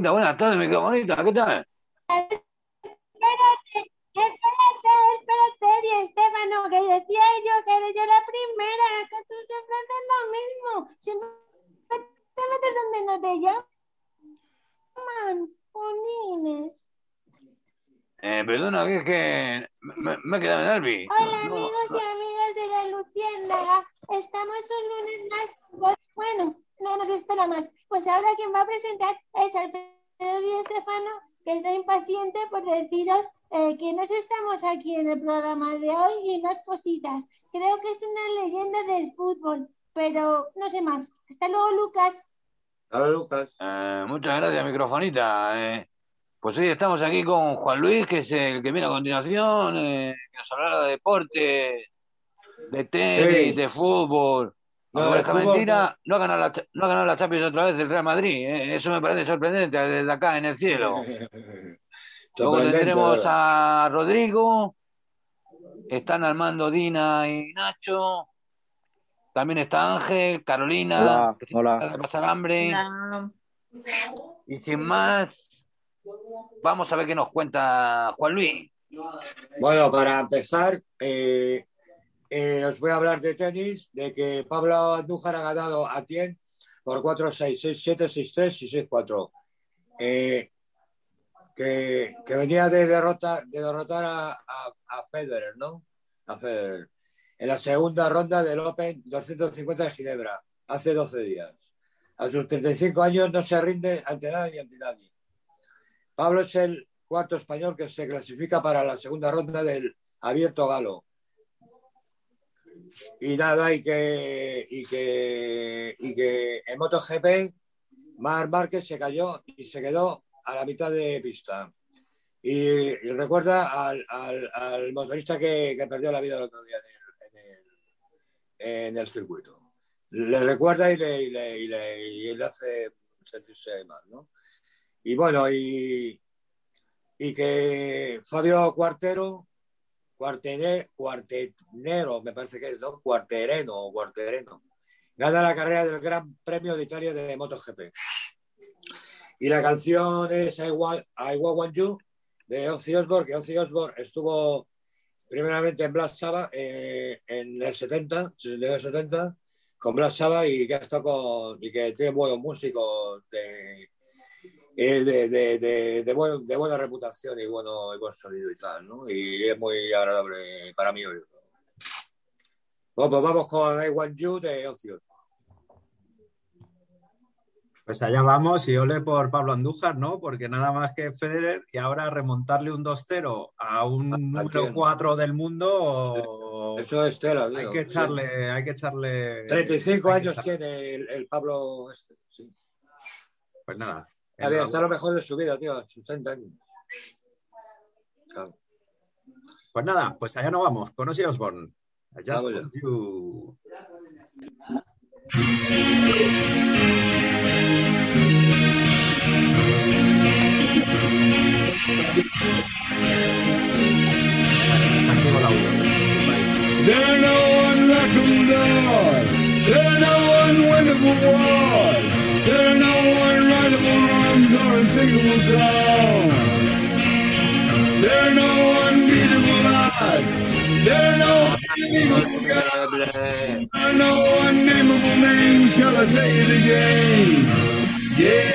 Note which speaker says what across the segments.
Speaker 1: Buenas tardes, microfonita, ¿qué tal?
Speaker 2: Espérate, espérate, espérate, Estefano, que decía yo que eres yo la primera, que tú siempre haces lo mismo. Siempre te metes donde no te llaman, ponines.
Speaker 1: Eh, perdona, que es que me, me he quedado en Albi.
Speaker 2: Hola, amigos y amigas de la Luciérnaga. Estamos un lunes más. Bueno, no nos espera más. Pues ahora quien va a presentar es Alfredo Di Estefano, que está impaciente por deciros eh, quiénes estamos aquí en el programa de hoy y unas cositas. Creo que es una leyenda del fútbol, pero no sé más. Hasta luego, Lucas.
Speaker 3: Hola, Lucas.
Speaker 1: Eh, muchas gracias, microfonita. Eh, pues sí, estamos aquí con Juan Luis, que es el que viene a continuación, eh, que nos hablará de deporte, de tenis,
Speaker 3: Sí.
Speaker 1: de fútbol.
Speaker 3: No, fútbol,
Speaker 1: mentira, no ha ganado la, no ha ganado la Champions otra vez el Real Madrid. eh. Eso me parece sorprendente desde acá en el cielo. Luego tendremos a Rodrigo, están al mando Dina y Nacho, también está Ángel, Carolina,
Speaker 3: Hola, hola.
Speaker 1: pasar hambre, y sin más, vamos a ver qué nos cuenta Juan Luis.
Speaker 3: Bueno, para empezar, eh, eh, os voy a hablar de tenis, de que Pablo Andújar ha ganado a Tien por 4-6, 6-7, 6-3 y 6-4. Eh, que, que venía de derrotar, de derrotar a, a- a Federer, ¿no? A Federer. En la segunda ronda del Open 250 de Ginebra, hace 12 días. A sus 35 años no se rinde ante nadie ante nadie. Pablo es el cuarto español que se clasifica para la segunda ronda del Abierto Galo. Y nada, y que, y que, y que en MotoGP, Mar Márquez se cayó y se quedó a la mitad de pista. Y, recuerda al, al- al motorista que, que perdió la vida el otro día en el circuito. Le recuerda y le, y le- y le- y le hace sentirse mal, ¿no? Y bueno, y, y que Fabio Cuartero, Cuartere, Cuartenero, me parece que es, ¿no? Cuartereno o Cuartereno, gana la carrera del Gran Premio de Italia de MotoGP. Y la canción es I Want, I Want de Ozzy Osbourne, que Ozzy Osbourne estuvo primeramente en Black Sabbath eh, en el 70, 69-70, con Black Sabbath y que ha estado con, y que tiene buenos músicos de, eh, de, de, de, de, buen- de buena reputación y bueno y buen sonido y tal, ¿no? Y es muy agradable para mí oírlo. Bueno, pues vamos con I Want You de Osbourne.
Speaker 4: Pues allá vamos y ole por Pablo Andújar, ¿no? Porque nada más que Federer y ahora remontarle un 2-0 a un
Speaker 3: ¿A
Speaker 4: número
Speaker 3: quién?
Speaker 4: 4 del mundo,
Speaker 3: Eso es tela,
Speaker 4: hay que echarle, hay que echarle.
Speaker 3: 35
Speaker 4: hay que
Speaker 3: años
Speaker 4: echar-
Speaker 3: tiene el, el Pablo este, sí.
Speaker 4: Pues nada.
Speaker 3: Está bien, está lo mejor de su vida, tío, a sus 30 años. Claro.
Speaker 4: Pues nada, pues allá no vamos, con Ozzy Osbourne. I Just
Speaker 3: Vamos ya.
Speaker 4: Want You. Desactivo el audio.
Speaker 5: There no. There no. There unsinkable songs. There no unbeatable odds. There are no unbelievable gods. There are no unnameable names. Shall I say it again? Yeah.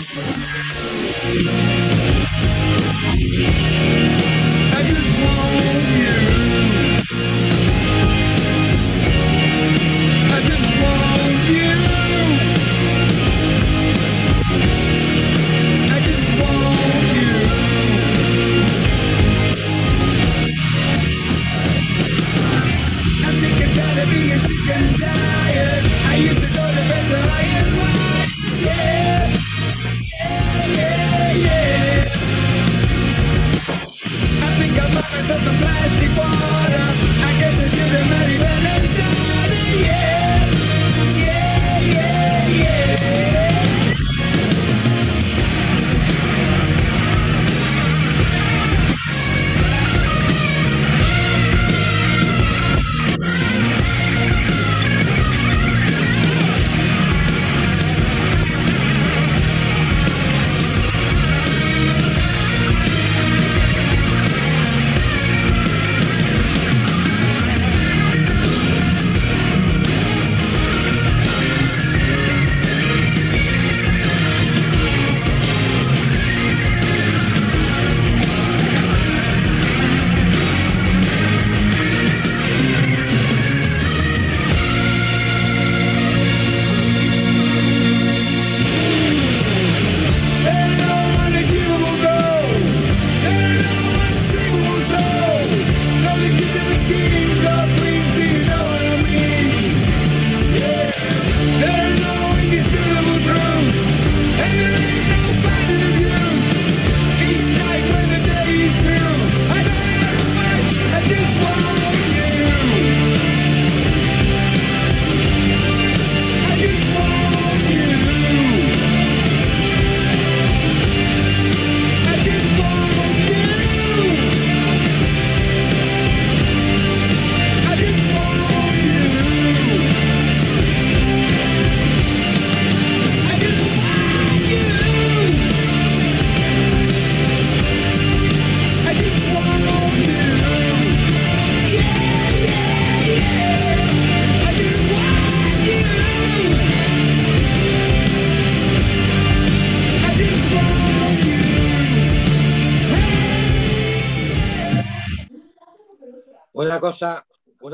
Speaker 5: Thank you.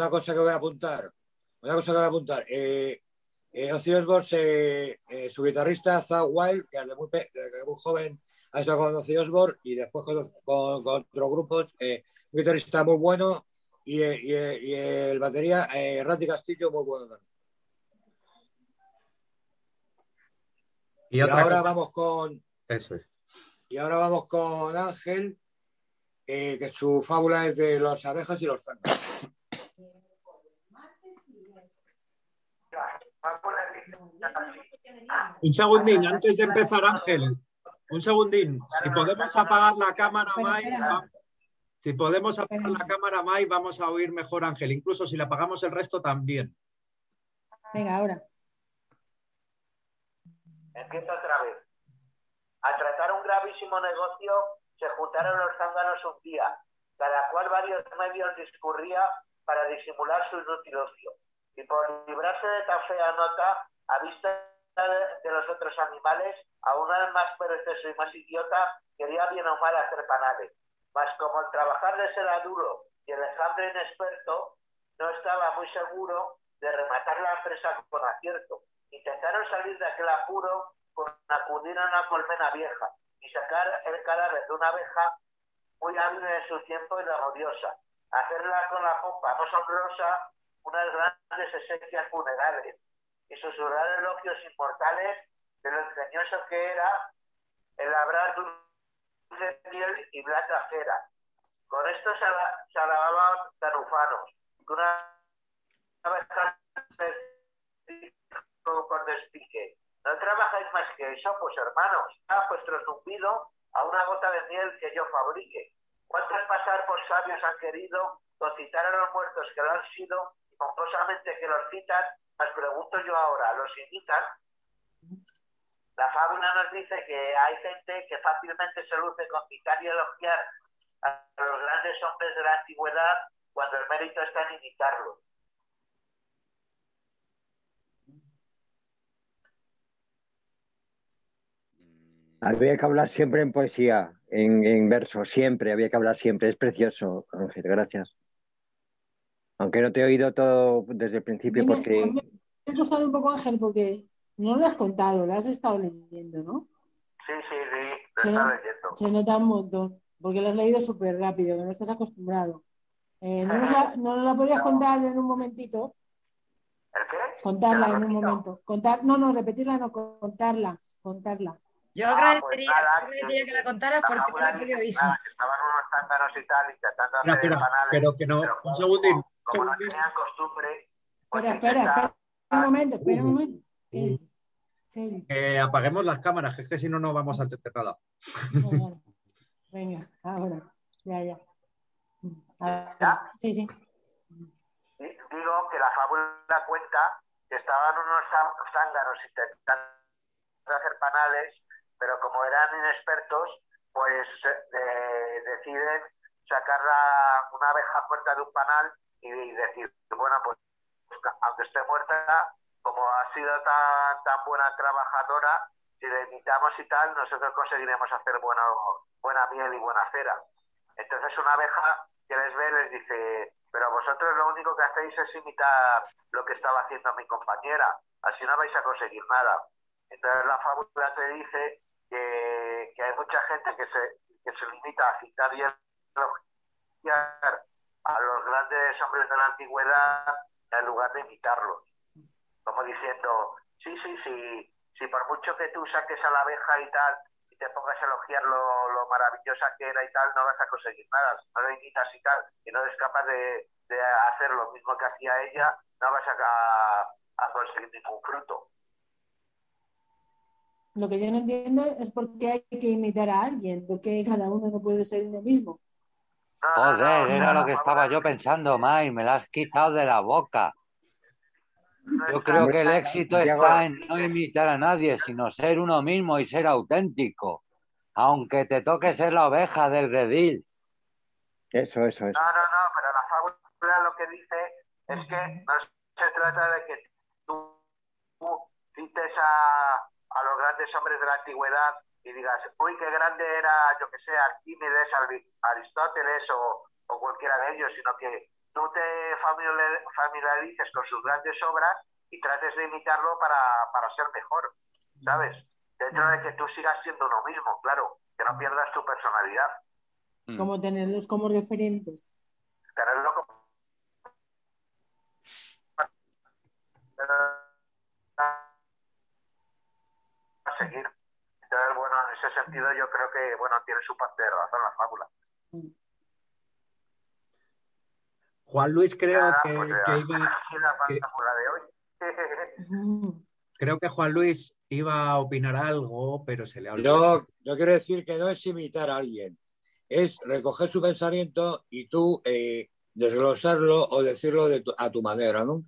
Speaker 3: Una cosa que voy a apuntar, una cosa que voy a apuntar. Eh, eh, Ozzy eh, su guitarrista Zach Wild, que desde muy, desde muy joven ha estado con Ozzy Osbourne y después con, con- con otros grupos, eh, un guitarrista muy bueno y, y, y el batería Randy Castillo muy bueno también.
Speaker 4: Y,
Speaker 3: ahora
Speaker 4: cosa-
Speaker 3: vamos con
Speaker 4: Eso es.
Speaker 3: y ahora vamos con Ángel, eh, que su fábula es de las abejas y los zánganos.
Speaker 4: Un segundín, antes de empezar, Ángel. Un segundín. Si podemos apagar la cámara, Mai, va- si podemos apagar la cámara, Mai, vamos a oír mejor, Ángel. Incluso si le apagamos el resto también.
Speaker 6: Venga, ahora.
Speaker 7: Empiezo otra vez. Al tratar un gravísimo negocio, se juntaron los zánganos un día, cada cual varios medios discurría para disimular su inútil ocio. Y por librarse de tan fea nota, a vista de, los otros animales, aún el más perezoso y más idiota quería bien o mal hacer panales. Mas como el trabajar les era duro y el enjambre inexperto, no estaba muy seguro de rematar la empresa con acierto. Intentaron salir de aquel apuro con acudir a una colmena vieja y sacar el cadáver de una abeja muy hábil en su tiempo y laboriosa. Hacerla con la pompa más honrosa unas grandes esencias funerales y susurrar elogios inmortales de lo ingenioso que era el labrar dulce miel y blanda cera. Con esto se, ala- se alababan tan ufanos, que una vez con despique, ¿no trabajáis más que eso? Pues hermanos, a vuestro zumbido a una gota de miel que yo fabrique. ¿Cuántos pasar por sabios han querido concitar a los muertos que lo han sido que los citan? Os pregunto yo ahora, ¿los imitan? La fábula nos dice que hay gente que fácilmente se luce con citar y elogiar a los grandes hombres de la antigüedad cuando el mérito está en imitarlos.
Speaker 8: Había que hablar siempre en poesía, en verso, siempre, había que hablar siempre. Es precioso, Ángel, gracias. Aunque no te he oído todo desde el principio porque...
Speaker 6: Me ha costado un poco, Ángel, porque no lo has contado, lo has estado leyendo, ¿no?
Speaker 7: Sí, sí, sí, lo
Speaker 6: Se,
Speaker 7: leyendo.
Speaker 6: se nota un montón, porque lo has leído súper rápido, que no estás acostumbrado. Eh, ¿no, nos la, ¿No nos la podías contar en un momentito?
Speaker 7: ¿El qué?
Speaker 6: Contarla
Speaker 7: ¿Te la
Speaker 6: en un momento. Contar, no, no, repetirla, no, contarla, contarla.
Speaker 9: Yo
Speaker 7: Ah,
Speaker 9: agradecería,
Speaker 7: pues nada,
Speaker 9: agradecería que la contaras porque no la he podido
Speaker 7: estaban unos zánganos y tal intentando
Speaker 4: Espera,
Speaker 7: hacer panales,
Speaker 4: pero que no.
Speaker 7: pero
Speaker 4: Un un
Speaker 7: Como no tenían costumbre, pues
Speaker 6: Espera, espera,
Speaker 7: intenta-
Speaker 6: espera un momento, espera un momento. Kelly,
Speaker 4: Que apaguemos las cámaras, que es que si no, no vamos a entender nada.
Speaker 6: venga, venga, ahora, ya, ya. Ahora, Sí, sí.
Speaker 7: Di- Digo que la fábula cuenta que estaban unos zá- zánganos intentando hacer panales, pero como eran inexpertos, pues eh, deciden sacar la- una abeja muerta de un panal y, decir, bueno, pues aunque esté muerta, como ha sido tan, tan buena trabajadora, si la imitamos y tal, nosotros conseguiremos hacer bueno, buena miel y buena cera. Entonces una abeja que les ve les dice, pero vosotros lo único que hacéis es imitar lo que estaba haciendo mi compañera, así no vais a conseguir nada. Entonces la fábula te dice que, que hay mucha gente que se, que se limita a citar y elogiar a los grandes hombres de la antigüedad en lugar de imitarlos. Como diciendo, sí, sí, sí, sí, por mucho que tú saques a la abeja y tal, y te pongas a elogiar lo, lo maravillosa que era y tal, no vas a conseguir nada. Si no la imitas y tal, y no eres capaz de, de hacer lo mismo que hacía ella, no vas a, a conseguir ningún fruto.
Speaker 6: Lo que yo no entiendo es por qué hay que imitar a alguien, porque cada uno no puede ser uno mismo.
Speaker 1: Joder, era lo que estaba yo pensando, May, me la has quitado de la boca. Yo creo que el éxito está en no imitar a nadie, sino ser uno mismo y ser auténtico, aunque te toque ser la oveja del redil.
Speaker 8: Eso, eso, eso.
Speaker 7: No, no, no, pero la fábula lo que dice es que no se trata de que tú, tú cites a, a los grandes hombres de la antigüedad y digas, uy, qué grande era, yo que sé, Arquímedes, Ari- Aristóteles o, o cualquiera de ellos, sino que, tú te familiar- familiarices con sus grandes obras y trates de imitarlo para, para ser mejor, ¿sabes? Dentro de que tú sigas siendo uno mismo, claro, que no pierdas tu personalidad.
Speaker 6: Como tenerlos como referentes.
Speaker 7: Ese sentido yo creo que, bueno, tiene su parte de razón la fábula.
Speaker 4: Juan Luis creo
Speaker 7: Nada,
Speaker 4: que,
Speaker 7: pues,
Speaker 4: que iba,
Speaker 7: la
Speaker 4: que-
Speaker 7: fábula de hoy.
Speaker 4: creo que Juan Luis iba a opinar algo, pero se le ha olvidado.
Speaker 3: Yo, yo quiero decir que no es imitar a alguien, es recoger su pensamiento y tú eh, desglosarlo o decirlo de tu- a tu manera, ¿no?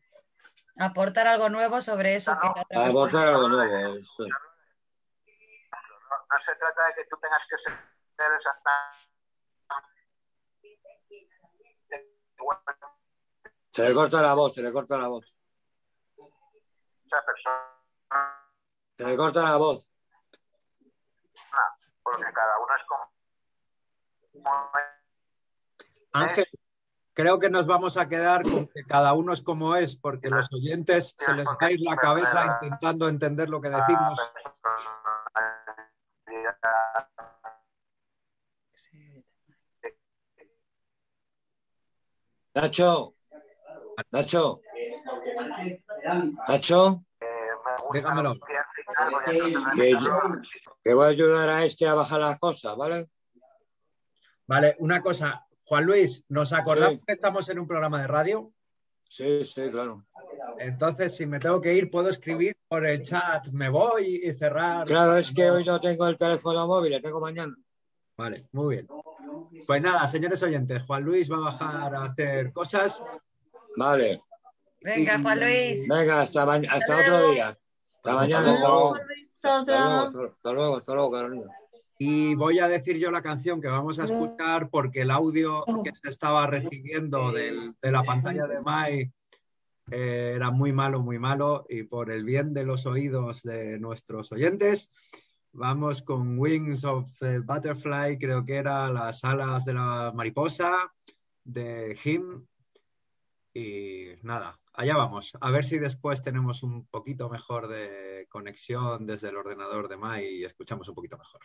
Speaker 9: Aportar algo nuevo sobre eso que la otra
Speaker 3: A
Speaker 9: persona-
Speaker 3: aportar algo nuevo. eso.
Speaker 7: No, se trata de que tú tengas que ser exactamente
Speaker 3: Se le corta la voz, se le corta la voz.
Speaker 7: esa persona,
Speaker 3: Se le corta la voz.
Speaker 7: porque cada uno es como...
Speaker 4: Ángel, creo que nos vamos a quedar con que cada uno es como es, porque los oyentes se les ir la cabeza intentando entender lo que decimos.
Speaker 3: Nacho, Nacho, Nacho,
Speaker 4: Dígamelo.
Speaker 3: que, yo- que voy a ayudar a este a bajar las cosas, ¿vale?
Speaker 4: Vale, una cosa, Juan Luis, ¿nos acordamos
Speaker 3: Sí.
Speaker 4: que estamos en un programa de radio?
Speaker 3: Sí, sí, claro.
Speaker 4: Entonces, si me tengo que ir, puedo escribir por el chat, me voy y cerrar.
Speaker 3: Claro, es que hoy no tengo el teléfono móvil, lo tengo mañana.
Speaker 4: Vale, muy bien. Pues nada, señores oyentes, Juan Luis va a bajar a hacer cosas.
Speaker 3: Vale.
Speaker 9: Venga, Juan Luis.
Speaker 3: Venga, hasta, hasta
Speaker 9: Hasta
Speaker 3: otro día. Hasta
Speaker 4: Hasta
Speaker 3: mañana. Hasta
Speaker 4: luego.
Speaker 3: luego. Hasta luego, hasta luego, hasta luego, Carolina.
Speaker 4: Y voy a decir yo la canción que vamos a escuchar porque el audio que se estaba recibiendo del- de la pantalla de Mai eh, era muy malo, muy malo. Y por el bien de los oídos de nuestros oyentes, vamos con Wings of the Butterfly, creo que era las alas de la mariposa de Him. Y nada, allá vamos. A ver si después tenemos un poquito mejor de conexión desde el ordenador de Mai y escuchamos un poquito mejor.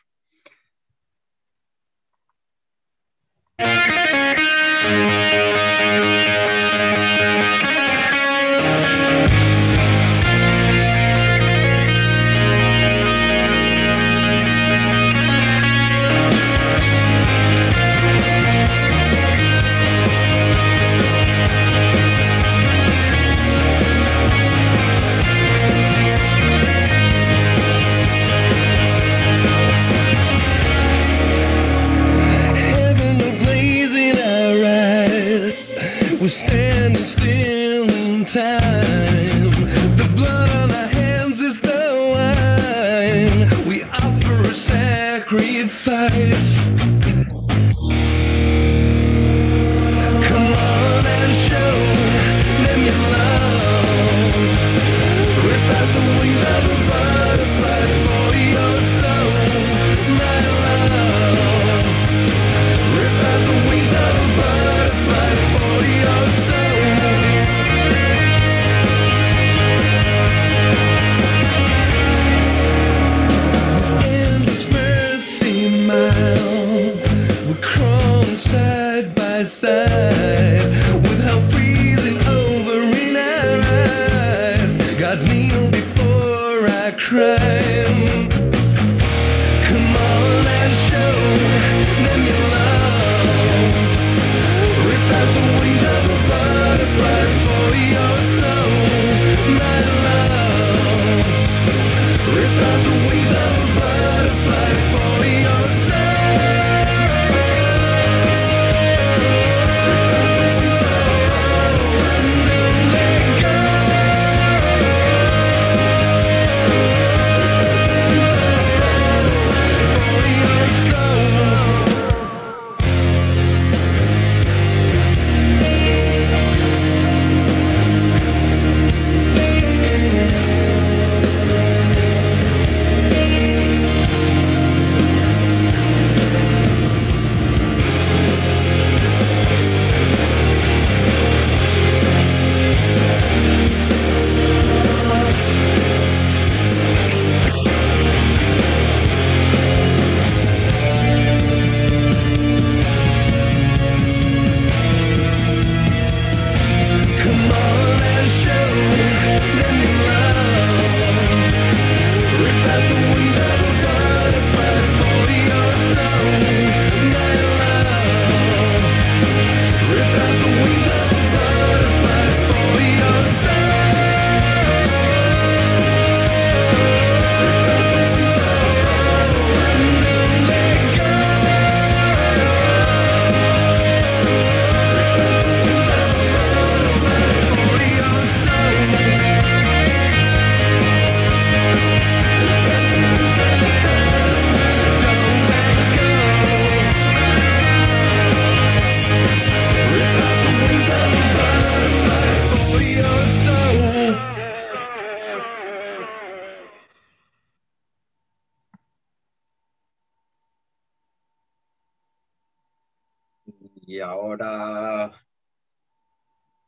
Speaker 4: Y ahora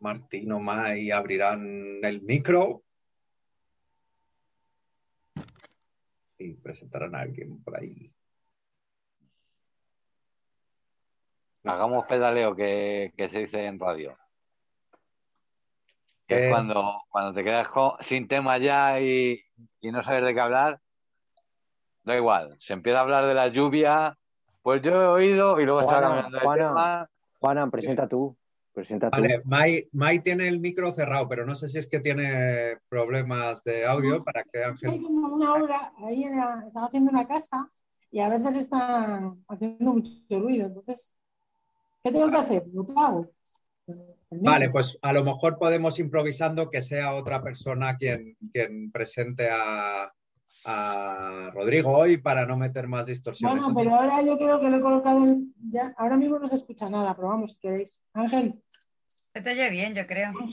Speaker 4: Martín o Mai abrirán el micro y presentarán a alguien por ahí.
Speaker 1: Hagamos pedaleo que, que se dice en radio. Que
Speaker 4: Eh.
Speaker 1: es cuando, cuando te quedas sin tema ya y, y no sabes de qué hablar. Da igual, se empieza a hablar de la lluvia, pues yo he oído y luego va
Speaker 8: Juana,
Speaker 1: cambiando de
Speaker 8: Juana,
Speaker 1: tema.
Speaker 8: Juana, presenta tú. Presenta tú.
Speaker 4: Vale, Mai, Mai tiene el micro cerrado, pero no sé si es que tiene problemas de audio para que
Speaker 6: Hay
Speaker 4: Ángel.
Speaker 6: como una obra, ahí en la- están haciendo una casa y a veces están haciendo mucho ruido. Entonces, ¿qué tengo que hacer? Lo hago. El micro.
Speaker 4: Vale, pues a lo mejor podemos improvisando que sea otra persona quien, quien presente a, a Rodrigo hoy para no meter más distorsión.
Speaker 6: Bueno, pero ahora yo creo que lo he colocado en- ya. Ahora mismo no se escucha nada, pero vamos, si queréis. Ángel,
Speaker 9: Se te oye bien, yo creo.
Speaker 6: Ángel,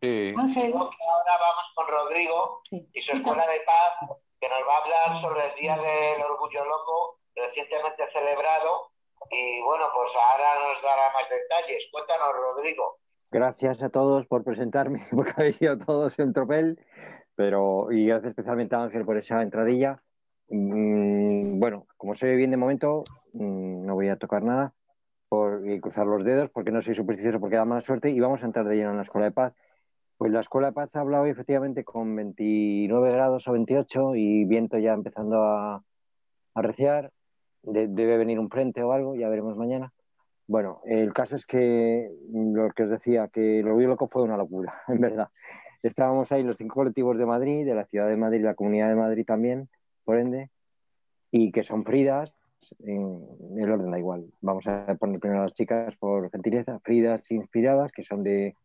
Speaker 1: Sí.
Speaker 6: Ángel.
Speaker 7: Ahora vamos con Rodrigo
Speaker 6: Sí.
Speaker 7: y su escuela de paz, que nos va a hablar sobre el Día del Orgullo Loco, recientemente celebrado. Y bueno, pues ahora nos dará más detalles. Cuéntanos, Rodrigo.
Speaker 8: Gracias a todos por presentarme, porque habéis sido todos en tropel, pero y gracias especialmente a Ángel por esa entradilla. Mm, bueno, como se ve bien de momento, mm, no voy a tocar nada por, y cruzar los dedos porque no soy supersticioso porque da mala suerte y vamos a entrar de lleno en la Escuela de Paz. Pues la Escuela de Paz ha hablado efectivamente con 29 grados o 28 y viento ya empezando a, a arreciar. De- debe venir un frente o algo, ya veremos mañana. Bueno, el caso es que lo que os decía, que lo Orgullo Loco fue una locura, en verdad. Estábamos ahí los cinco colectivos de Madrid, de la ciudad de Madrid la comunidad de Madrid también, por ende, y que son Fridas, en el orden da igual. Vamos a poner primero a las chicas por gentileza, Fridas inspiradas, que son de,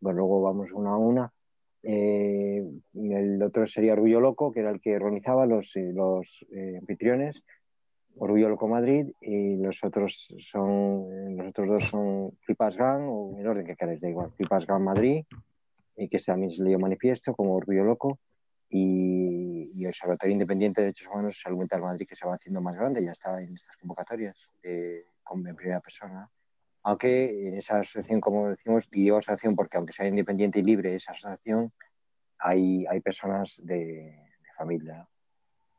Speaker 8: bueno, luego vamos una a una. Eh, el otro sería Orgullo Loco, que era el que organizaba los, eh, los eh, anfitriones, Orgullo Loco Madrid, y los otros son, los otros dos son Flipas Gang, o en orden que queráis, da igual, Flipas Gang Madrid, y que también se leyó manifiesto como Orgullo Loco, y, y el Observatorio Independiente de Derechos Humanos de Salud Mental Madrid, que se va haciendo más grande, ya está en estas convocatorias de, con, en primera persona. Aunque en esa asociación, como decimos, y digo asociación porque aunque sea independiente y libre esa asociación, hay, hay personas de, de familia.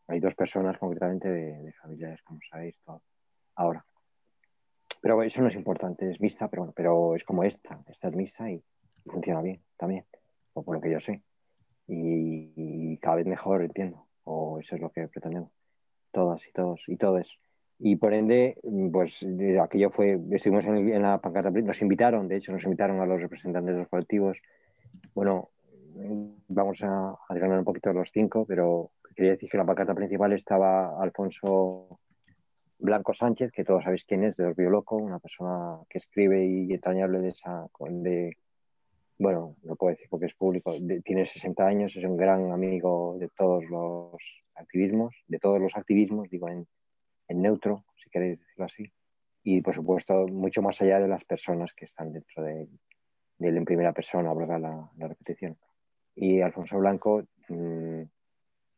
Speaker 8: Hay dos personas concretamente de, de familiares, como sabéis, todo, ahora. Pero eso no es importante, es mixta, pero bueno, pero es como esta, esta es mixta y, funciona bien también, o por lo que yo sé. Y, y cada vez mejor, entiendo, o eso es lo que pretendemos, todas y todos y todos. Y por ende, pues aquello fue, estuvimos en, en la pancarta, nos invitaron, de hecho, nos invitaron a los representantes de los colectivos. Bueno, vamos a, a desgranar un poquito los cinco, pero quería decir que en la pancarta principal estaba Alfonso Blanco Sánchez, que todos sabéis quién es, de Orgullo Loco, una persona que escribe y entrañable de esa, bueno, no puedo decir porque es público, tiene 60 años, es un gran amigo de todos los activismos, de todos los activismos, digo en, neutro, si queréis decirlo así, y por supuesto mucho más allá de las personas que están dentro de, de él en primera persona, valga la, la repetición. Y Alfonso Blanco mm,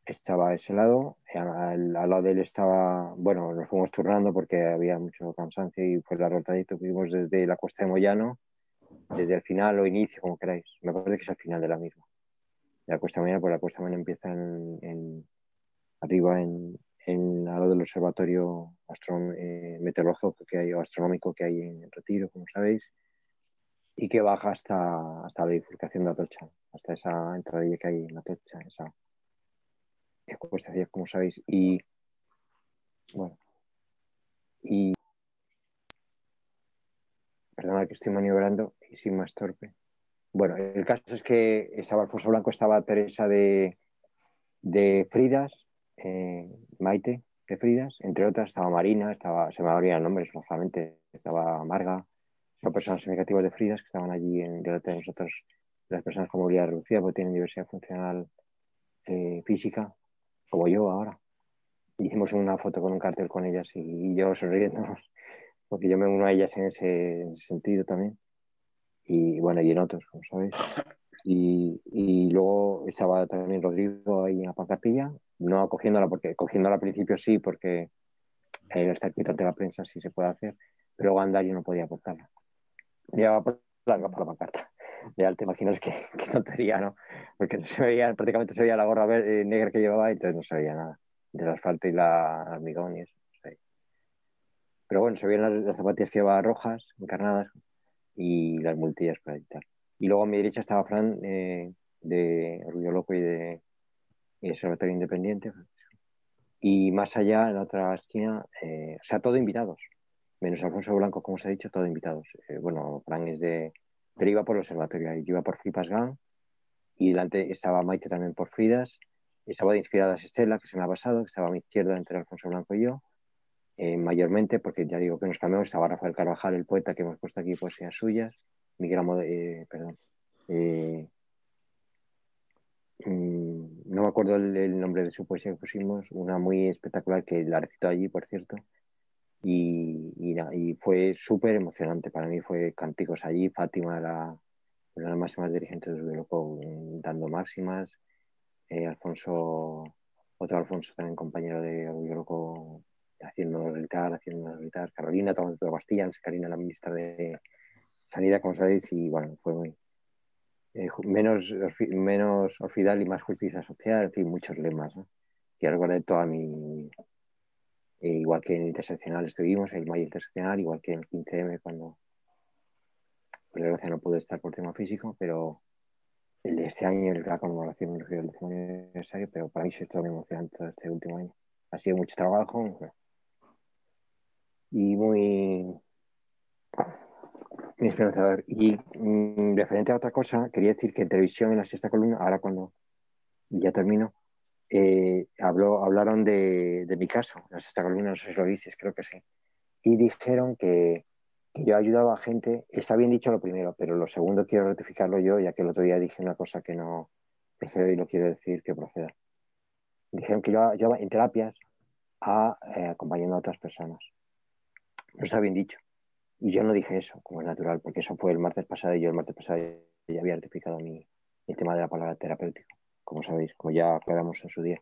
Speaker 8: estaba ese lado, al, al lado de él estaba, bueno, nos fuimos turnando porque había mucho cansancio y fue la rotadito, fuimos desde la costa de Moyano, desde el final o inicio, como queráis. Me parece que es al final de la misma. De la Cuesta Mañana, pues la Cuesta Mañana empieza en, en- arriba en, en al lado del observatorio eh, meteorológico que hay, o astronómico que hay en Retiro, como sabéis, y que baja hasta, hasta la bifurcación de Atocha, hasta esa entradilla que hay en Atocha, esa como sabéis. Y bueno, y perdona que estoy maniobrando y sin más torpe. Bueno, el caso es que estaba Alfonso Blanco, estaba Teresa de, de Fridas, eh, Maite de Fridas, entre otras estaba Marina, estaba, se me olvidan nombres, lógicamente, estaba Marga, son personas significativas de Fridas que estaban allí en delante de nosotros, las personas con movilidad reducida, porque tienen diversidad funcional eh, física, como yo ahora. Hicimos una foto con un cartel con ellas y, y yo sonriéndonos, porque yo me uno a ellas en ese, en ese sentido también. Y bueno, y en otros, como sabéis. Y, y luego estaba también Rodrigo ahí en la pancartilla, no cogiéndola, porque cogiéndola al principio sí, porque está escrito ante la prensa, sí se puede hacer, pero luego yo no podía portarla. Llevaba por la pancarta. Ya te imaginas qué, qué tontería, ¿no? Porque no se veía, prácticamente se veía la gorra eh, negra que llevaba y entonces no se veía nada del asfalto y la hormigón y eso. veía. Pero bueno, se veían las, las zapatillas que llevaba rojas, encarnadas, y las multillas para editar. Y luego a mi derecha estaba Fran eh, de Orgullo Loco y de, y Observatorio Independiente. Y más allá, en la otra esquina, eh, o sea, todo invitados. Menos Alfonso Blanco, como os he dicho, todo invitados. Eh, bueno, Fran es de. Pero iba por el observatorio, yo iba por Flipas Gang. Y delante estaba Maite también por Fridas. Estaba de inspiradas Estela, que se me ha pasado, que estaba a mi izquierda entre Alfonso Blanco y yo. Eh, mayormente, porque ya digo que nos cambiamos, estaba Rafael Carvajal, el poeta que hemos puesto aquí poesías suyas. Miguel Amo, eh, perdón. Eh, mm, no me acuerdo el, el nombre de su poesía que pusimos, una muy espectacular que la recitó allí, por cierto. Y, y, y fue súper emocionante. Para mí fue cánticos allí. Fátima era una de las máximas dirigentes del Loco dando máximas. Eh, Alfonso, otro Alfonso también compañero de Orgullo Loco haciéndonos gritar, haciéndonos gritar. Carolina tomando toda Bastillas, Karina la ministra de Sanidad, como sabéis, y bueno, fue muy, eh, menos, menos orfidal y más justicia social, en fin, muchos lemas, ¿no? Que recuerdo toda mi... eh, igual que en Interseccional estuvimos, el Mayo Interseccional, igual que en el 15M cuando, por desgracia, no pude estar por tema físico, pero el de este año, el- la conmemoración del décimo aniversario, pero para mí es todo emocionante todo este último año. Ha sido mucho trabajo y muy esperanzador. Y mm, referente a otra cosa, quería decir que en televisión, en la sexta columna, ahora cuando ya termino, eh, habló, hablaron de, de mi caso, en la sexta columna, no sé si lo dices, creo que sí. Y dijeron que, que yo ayudaba a gente, está bien dicho lo primero, pero lo segundo quiero rectificarlo yo, ya que el otro día dije una cosa que no procede y lo quiero decir que proceda. Dijeron que yo ayudaba en terapias a, eh, acompañando a otras personas. No está bien dicho. Y yo no dije eso, como es natural, porque eso fue el martes pasado y yo el martes pasado ya había rectificado mi, el tema de la palabra terapéutico, como sabéis, como ya aclaramos en su día.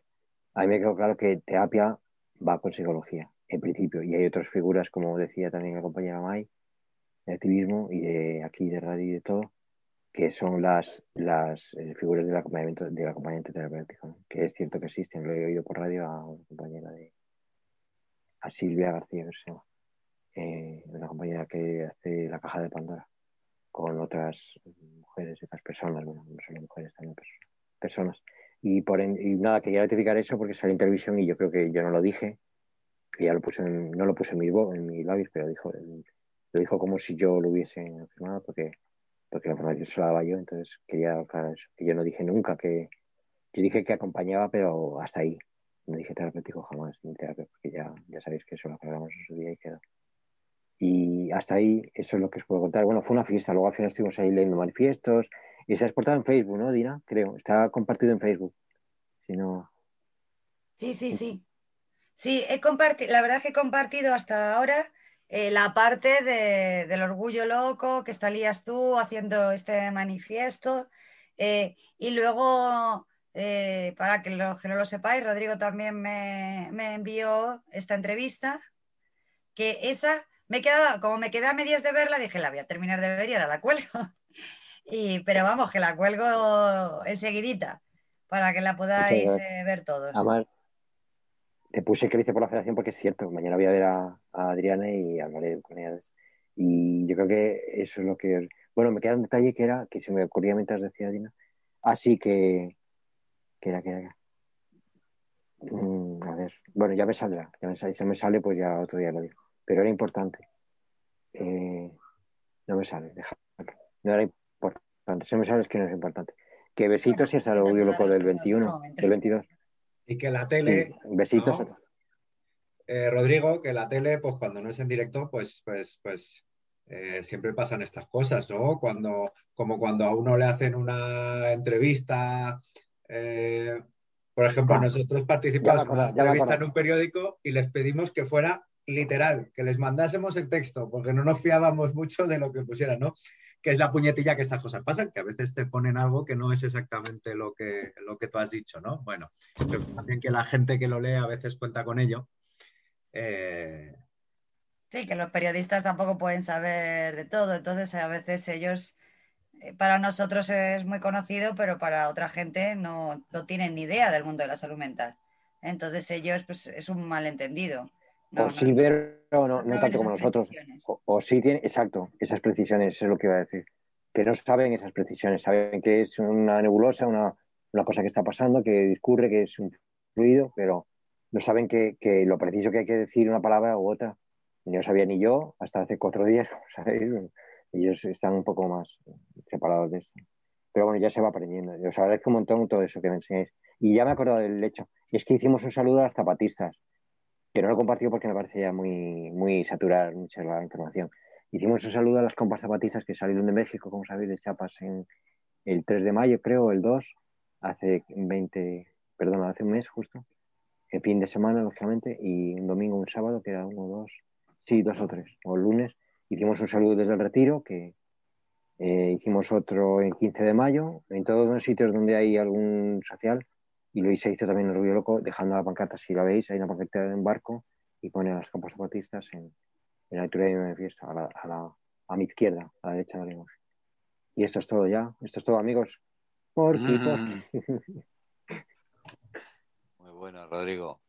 Speaker 8: A mí me quedó claro que terapia va con psicología, en principio, y hay otras figuras, como decía también la compañera May, de activismo y de aquí de radio y de todo, que son las, las eh, figuras del acompañamiento, del acompañamiento terapéutico, ¿no? que es cierto que existen, lo he oído por radio a una compañera de, a Silvia García, que se llama, eh, una compañera que hace la caja de Pandora con otras mujeres otras personas, bueno, no solo mujeres, también pers- personas. Y, por y nada, quería rectificar eso porque salió en televisión y yo creo que yo no lo dije, y ya lo puse en- no lo puse en mi voz, en mis labios, pero dijo, lo dijo como si yo lo hubiese afirmado porque, porque la información se la daba yo, entonces quería aclarar eso, que yo no dije nunca que, yo dije que acompañaba, pero hasta ahí. No dije terapéutico jamás, ni terapia, porque ya, ya sabéis que eso lo aclaramos en su día y quedó. Y hasta ahí, eso es lo que os puedo contar. Bueno, fue una fiesta, luego al final estuvimos ahí leyendo manifiestos y se ha exportado en Facebook, ¿no, Dina? Creo, está compartido en Facebook. Si no,
Speaker 9: Sí, sí, sí. Sí, he compartido, la verdad es que he compartido hasta ahora eh, la parte de- del orgullo loco que salías tú haciendo este manifiesto. eh, y luego, eh, para que, lo- que no lo sepáis, Rodrigo también me, me envió esta entrevista, que esa me he quedado, como me quedé a medias de verla, dije, la voy a terminar de ver y ahora la cuelgo. Y, pero vamos, que la cuelgo enseguidita, para que la podáis eh, ver todos.
Speaker 8: además, te puse que lo hice por la federación porque es cierto. Mañana voy a ver a, a Adriana y hablaré con ella. Y yo creo que eso es lo que. Bueno, me queda un detalle que era, que se me ocurría mientras decía Dina. Así que. que era, que era. Mm, a ver. Bueno, ya me saldrá. Ya me sale. Si se me sale, pues ya otro día lo digo. Pero era importante. Eh, no me sale, déjalo. No era importante. Si me sale, es que no es importante. Que besitos y hasta el audio loco del 21, del 22.
Speaker 4: Y que la tele,
Speaker 8: Sí, besitos
Speaker 4: ¿no?
Speaker 8: a todos.
Speaker 4: eh, Rodrigo, que la tele, pues cuando no es en directo, pues, pues, pues eh, siempre pasan estas cosas, ¿no? Cuando, como cuando a uno le hacen una entrevista, eh, por ejemplo,
Speaker 8: Ah,
Speaker 4: nosotros
Speaker 8: me
Speaker 4: participamos en una
Speaker 8: me
Speaker 4: entrevista en un periódico y les pedimos que fuera literal, que les mandásemos el texto, porque no nos fiábamos mucho de lo que pusieran, ¿no? Que es la puñetilla que estas cosas pasan, que a veces te ponen algo que no es exactamente lo que, lo que tú has dicho, ¿no? Bueno, también que la gente que lo lee a veces cuenta con ello. Eh,
Speaker 9: Sí, que los periodistas tampoco pueden saber de todo, entonces a veces ellos, eh, para nosotros es muy conocido, pero para otra gente no, no tienen ni idea del mundo de la salud mental. Entonces ellos, pues es un malentendido. No,
Speaker 8: o
Speaker 9: no-
Speaker 8: sí ver, o no, no
Speaker 9: saben
Speaker 8: tanto como nosotros. O, o sí tienen, exacto, esas precisiones, eso es lo que iba a decir. Que no saben esas precisiones, saben que es una nebulosa, una, una cosa que está pasando, que discurre, que es un fluido, pero no saben que, que lo preciso que hay que decir una palabra u otra. No sabía ni yo hasta hace cuatro días, ¿sabéis? Ellos están un poco más separados de esto. Pero bueno, ya se va aprendiendo. Os agradezco un montón todo eso que me enseñáis. Y ya me he acordado del hecho. Es que hicimos un saludo a las zapatistas, que no lo he compartido porque me parece ya muy, muy saturar mucha la información. Hicimos un saludo a las compas zapatistas que salieron de México, como sabéis, de Chiapas en el 3 de mayo, creo, el 2, hace 20, perdón, hace un mes justo. El fin de semana, lógicamente, y un domingo, un sábado, que era uno, dos, sí, dos o tres, o lunes. Hicimos un saludo desde el retiro, que eh, hicimos otro el 15 de mayo, en todos los sitios donde hay algún social, y lo se hizo también en el Rubio Loco, dejando la pancarta, si la veis, hay una pancarta en barco y pone a las compas zapatistas en, en la altura de mi fiesta, a, la, a, la, a mi izquierda, a la derecha de la lengua. Y esto es todo ya, esto es todo, amigos. Por ti, por
Speaker 1: Mm.
Speaker 8: ti.
Speaker 1: Muy bueno, Rodrigo.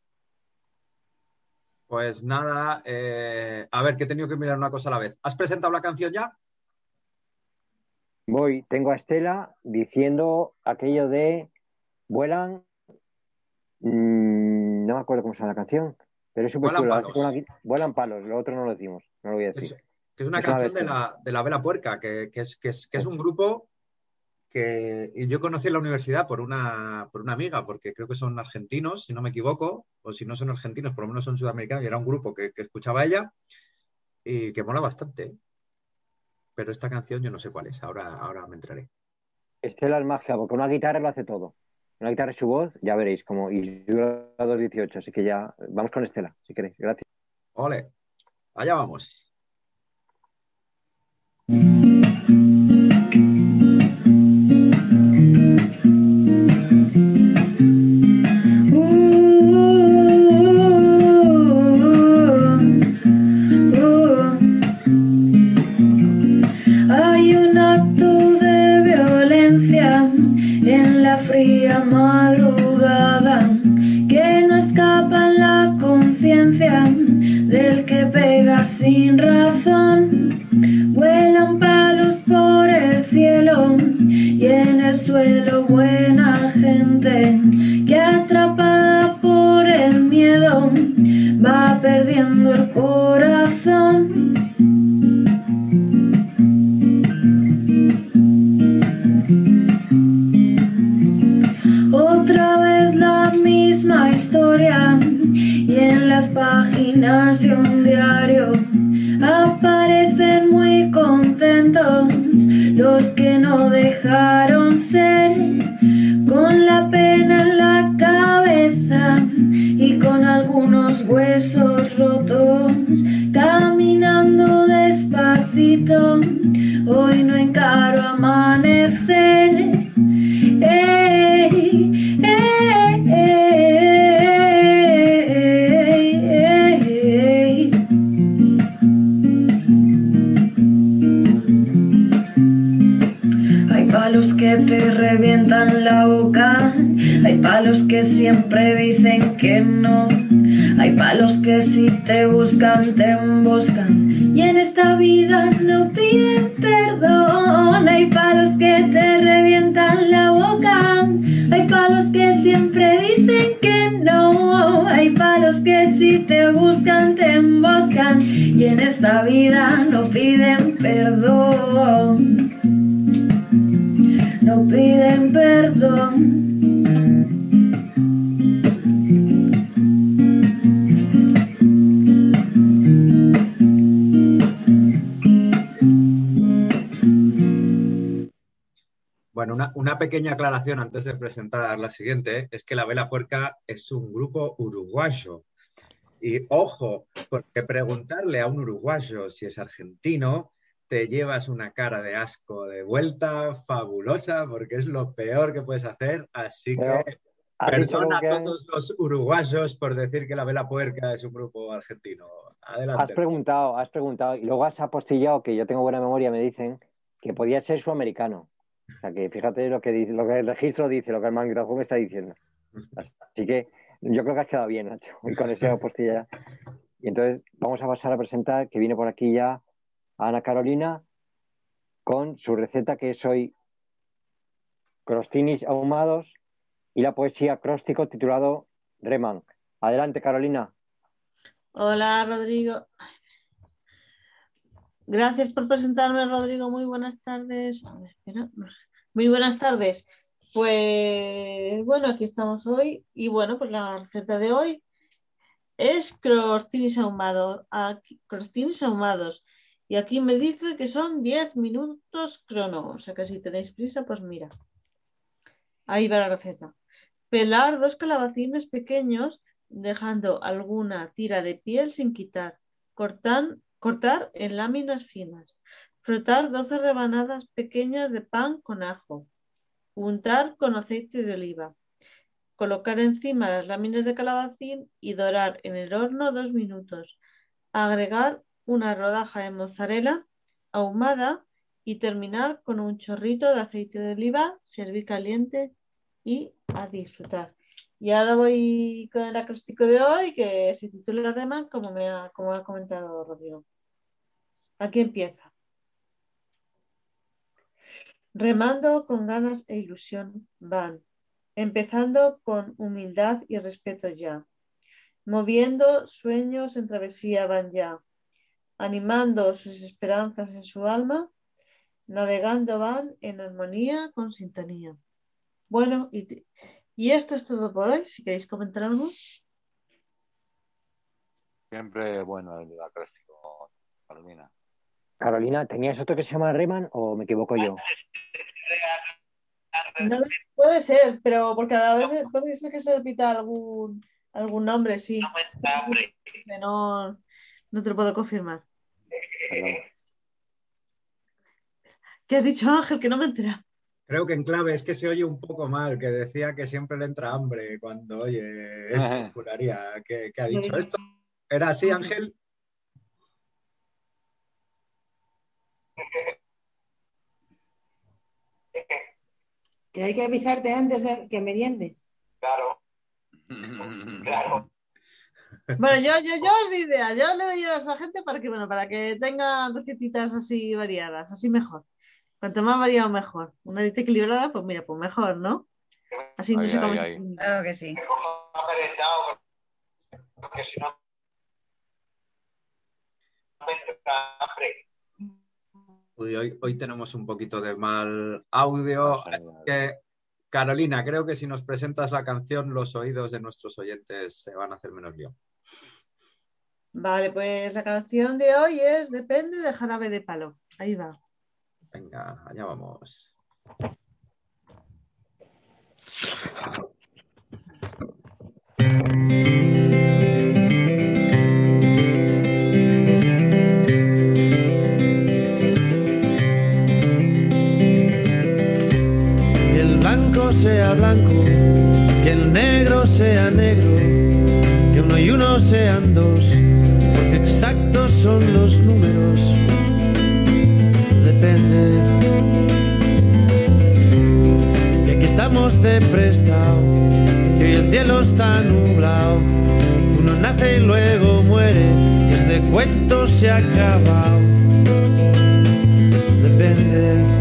Speaker 4: Pues nada, eh, a ver, que he tenido que mirar una cosa a la vez. ¿Has presentado la canción ya?
Speaker 8: Voy, tengo a Estela diciendo aquello de vuelan, mm, no me acuerdo cómo se llama la canción, pero es súper
Speaker 4: Vuelan palos.
Speaker 8: Vuelan, palos, lo otro no lo decimos, no lo voy a decir.
Speaker 4: Que es una
Speaker 8: Es una
Speaker 4: canción de la, de la Vela Puerca, que, que es, que, es, que es un grupo que yo conocí en la universidad por una, por una amiga, porque creo que son argentinos, si no me equivoco, o si no son argentinos, por lo menos son sudamericanos, y era un grupo que, que escuchaba ella y que mola bastante. Pero esta canción yo no sé cuál es, ahora, ahora me entraré.
Speaker 8: Estela es magia, porque una guitarra lo hace todo. Una guitarra y su voz, ya veréis, como y dura 2.18, así que ya vamos con Estela, si queréis. Gracias.
Speaker 4: Ole, allá vamos.
Speaker 10: Hay palos que te revientan la boca, hay palos que siempre dicen que no, hay palos que si te buscan te
Speaker 4: pequeña aclaración antes de presentar la siguiente es que la Vela Puerca es un grupo uruguayo. Y ojo, porque preguntarle a un uruguayo si es argentino, te llevas una cara de asco de vuelta fabulosa, porque es lo peor que puedes hacer. Así
Speaker 8: Pero
Speaker 4: que
Speaker 8: ¿Has
Speaker 4: Perdona
Speaker 8: que-
Speaker 4: a todos los uruguayos por decir que la Vela Puerca es un grupo argentino.
Speaker 8: Has
Speaker 4: Adelante.
Speaker 8: preguntado, has preguntado y luego has apostillado, que yo tengo buena memoria, me dicen que podía ser sudamericano. O sea que fíjate lo que dice, lo que el registro dice, lo que el mangrafón está diciendo. Así que yo creo que has quedado bien, Nacho, con esa apostilla. Y entonces vamos a pasar a presentar, que viene por aquí ya Ana Carolina, con su receta que es hoy crostinis ahumados y la poesía acróstico titulado Reman. Adelante, Carolina.
Speaker 11: Hola, Rodrigo. Gracias por presentarme, Rodrigo. Muy buenas tardes. Muy buenas tardes. Pues bueno, aquí estamos hoy y bueno, pues la receta de hoy es crostinis ahumados, crostinis ahumados. Y aquí me dice que son 10 minutos crono. O sea que si tenéis prisa, pues mira. Ahí va la receta. Pelar dos calabacines pequeños dejando alguna tira de piel sin quitar. Cortar, cortar en láminas finas. Frotar 12 rebanadas pequeñas de pan con ajo. Untar con aceite de oliva. Colocar encima las láminas de calabacín y dorar en el horno dos minutos. Agregar una rodaja de mozzarella ahumada y terminar con un chorrito de aceite de oliva, servir caliente y a disfrutar. Y ahora voy con el acróstico de hoy que se titula Reman, como, me como ha comentado Rodrigo. Aquí empieza. Remando con ganas e ilusión van, empezando con humildad y respeto ya, moviendo sueños en travesía van ya, animando sus esperanzas en su alma, navegando van en armonía con sintonía. Bueno, y, y esto es todo por hoy. Si queréis comentar algo.
Speaker 1: Siempre bueno el acróstico, Carolina.
Speaker 8: Carolina, ¿tenías otro que se llama Reman o me equivoco yo?
Speaker 11: No, puede ser, pero porque a veces puede ser que se repita algún, algún nombre, sí. No, no te lo puedo confirmar.
Speaker 8: Perdón.
Speaker 11: ¿Qué has dicho, Ángel? Que no me entera.
Speaker 4: Creo que en clave es que se oye un poco mal, que decía que siempre le entra hambre cuando oye esto, juraría que, que ha dicho esto. ¿Era así, Ángel?
Speaker 6: Que hay que avisarte antes de que meriendes.
Speaker 7: Claro. Claro.
Speaker 11: Bueno, yo, yo, yo os doy idea. Yo le doy a esa gente para que, bueno, para que tengan recetitas así variadas, así mejor. Cuanto más variado, mejor. Una dieta equilibrada, pues mira, pues mejor, ¿no? Así no se come.
Speaker 1: ahí.
Speaker 9: Claro que sí.
Speaker 7: porque si no me entra hambre.
Speaker 4: Uy, hoy, hoy tenemos un poquito de mal audio. así que, Carolina, creo que si nos presentas la canción, los oídos de nuestros oyentes se van a hacer menos lío.
Speaker 11: Vale, pues la canción de hoy es Depende de Jarabe de Palo. Ahí va.
Speaker 4: Venga, allá vamos.
Speaker 12: Sea blanco, que el negro sea negro, que uno y uno sean dos, porque exactos son los números. Depende. Que aquí estamos de prestado, que hoy el cielo está nublado, uno nace y luego muere, y este cuento se ha acabado. Depende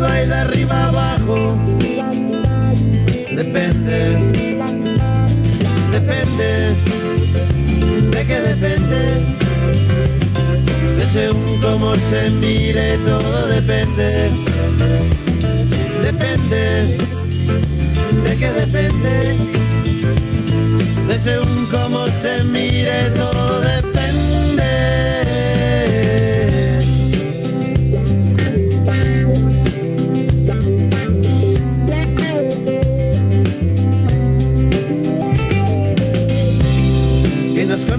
Speaker 12: Arriba y de arriba abajo. Depende, depende, de qué depende. De según cómo se mire, todo depende. Depende, de qué depende. De según cómo se mire, todo depende.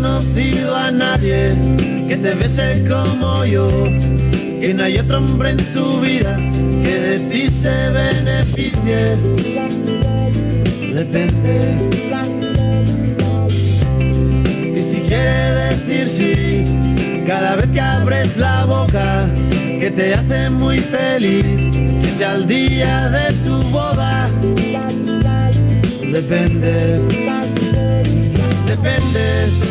Speaker 12: Conocido a nadie que te bese como yo. Que no hay otro hombre en tu vida que de ti se beneficie. Depende. Y si quiere decir sí, cada vez que abres la boca, que te hace muy feliz, que sea el día de tu boda. Depende, depende,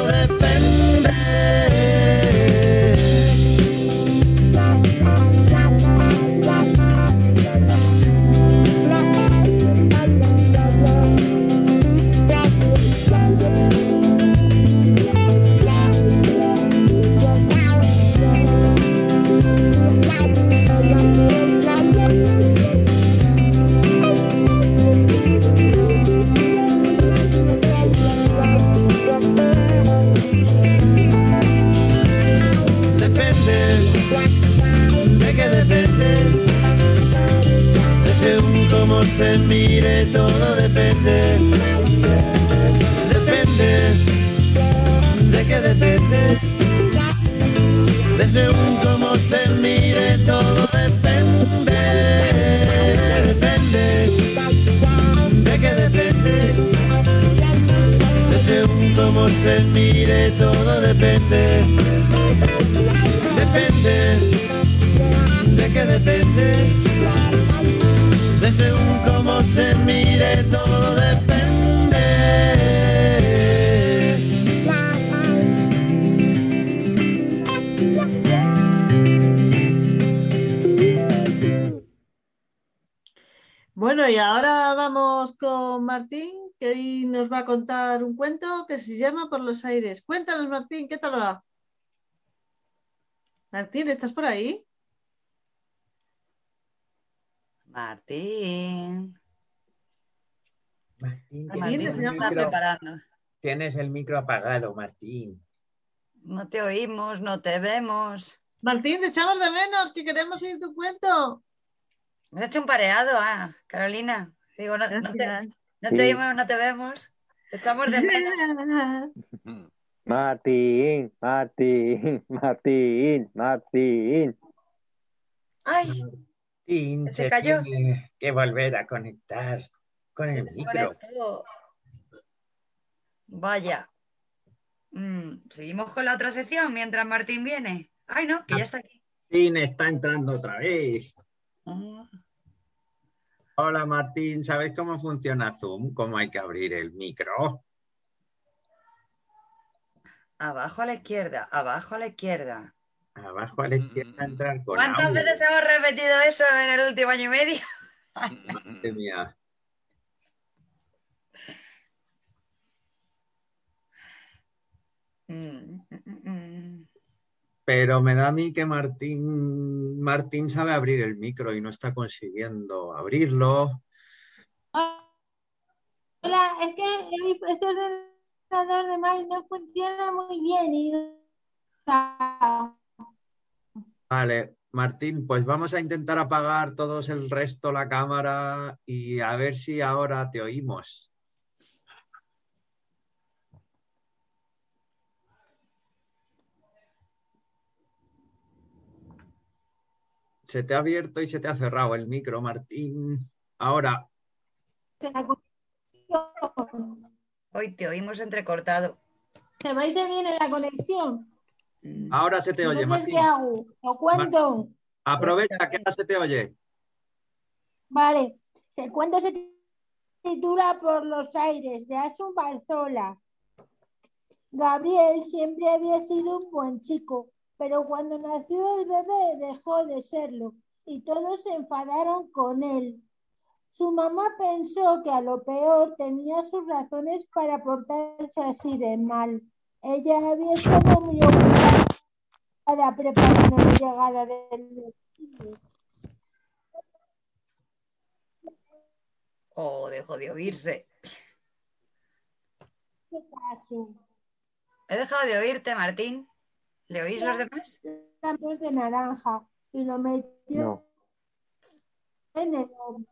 Speaker 11: que se llama Por los aires. Cuéntanos, Martín, ¿qué tal va? Martín, ¿estás por ahí?
Speaker 9: Martín.
Speaker 4: Martín,
Speaker 9: Martín
Speaker 4: tienes
Speaker 9: se
Speaker 4: el
Speaker 9: está
Speaker 4: micro-
Speaker 9: preparando.
Speaker 4: Tienes el micro apagado, Martín.
Speaker 9: No te oímos, no te vemos.
Speaker 11: Martín, te echamos de menos, que queremos oír tu cuento.
Speaker 9: Me has hecho un pareado, ah, Carolina. Digo, no, no te, no te
Speaker 8: Sí.
Speaker 9: oímos, no te vemos. Te echamos de menos.
Speaker 8: Martín, Martín, Martín, Martín.
Speaker 9: Ay,
Speaker 4: Martín,
Speaker 9: Se
Speaker 4: se
Speaker 9: cayó.
Speaker 4: tiene que volver a conectar con el micro.
Speaker 9: Vaya. Mm, Seguimos con la otra sección mientras Martín viene. Ay, no, que ya está aquí.
Speaker 4: Martín está entrando otra vez.
Speaker 9: Ah,
Speaker 4: Hola Martín, ¿sabes cómo funciona Zoom? ¿Cómo hay que abrir el micro?
Speaker 9: Abajo a la izquierda, abajo a la izquierda.
Speaker 4: Abajo a la izquierda entrar con
Speaker 9: ¿Cuántas
Speaker 4: audio.
Speaker 9: veces hemos repetido eso en el último año y medio?
Speaker 4: Madre mía.
Speaker 9: Mm, mm, mm, mm.
Speaker 4: Pero me da a mí que Martín, Martín sabe abrir el micro y no está consiguiendo abrirlo.
Speaker 2: Hola, es que este ordenador de Mike no funciona muy bien. y-
Speaker 4: Vale, Martín, pues vamos a intentar apagar todos el resto la cámara y a ver si ahora te oímos. Se te ha abierto y se te ha cerrado el micro, Martín. Ahora,
Speaker 9: Oye, Hoy te oímos entrecortado.
Speaker 2: ¿Se vais a bien en la conexión?
Speaker 4: Ahora se te oye, Martín.
Speaker 2: ¿qué hago? ¿Lo cuento?
Speaker 4: Aprovecha que ahora se te oye.
Speaker 2: Vale. El cuento se titula Por los aires, de Asun Barzola. Gabriel siempre había sido un buen chico, pero cuando nació el bebé dejó de serlo y todos se enfadaron con él. Su mamá pensó que a lo peor tenía sus razones para portarse así de mal. Ella había estado muy ocupada preparando la llegada del niño.
Speaker 9: O dejó de oírse.
Speaker 2: ¿Qué pasó?
Speaker 9: He dejado de oírte, Martín. ¿Le oís los demás?
Speaker 2: Campos de naranja y lo metió
Speaker 8: No.
Speaker 2: en el horno.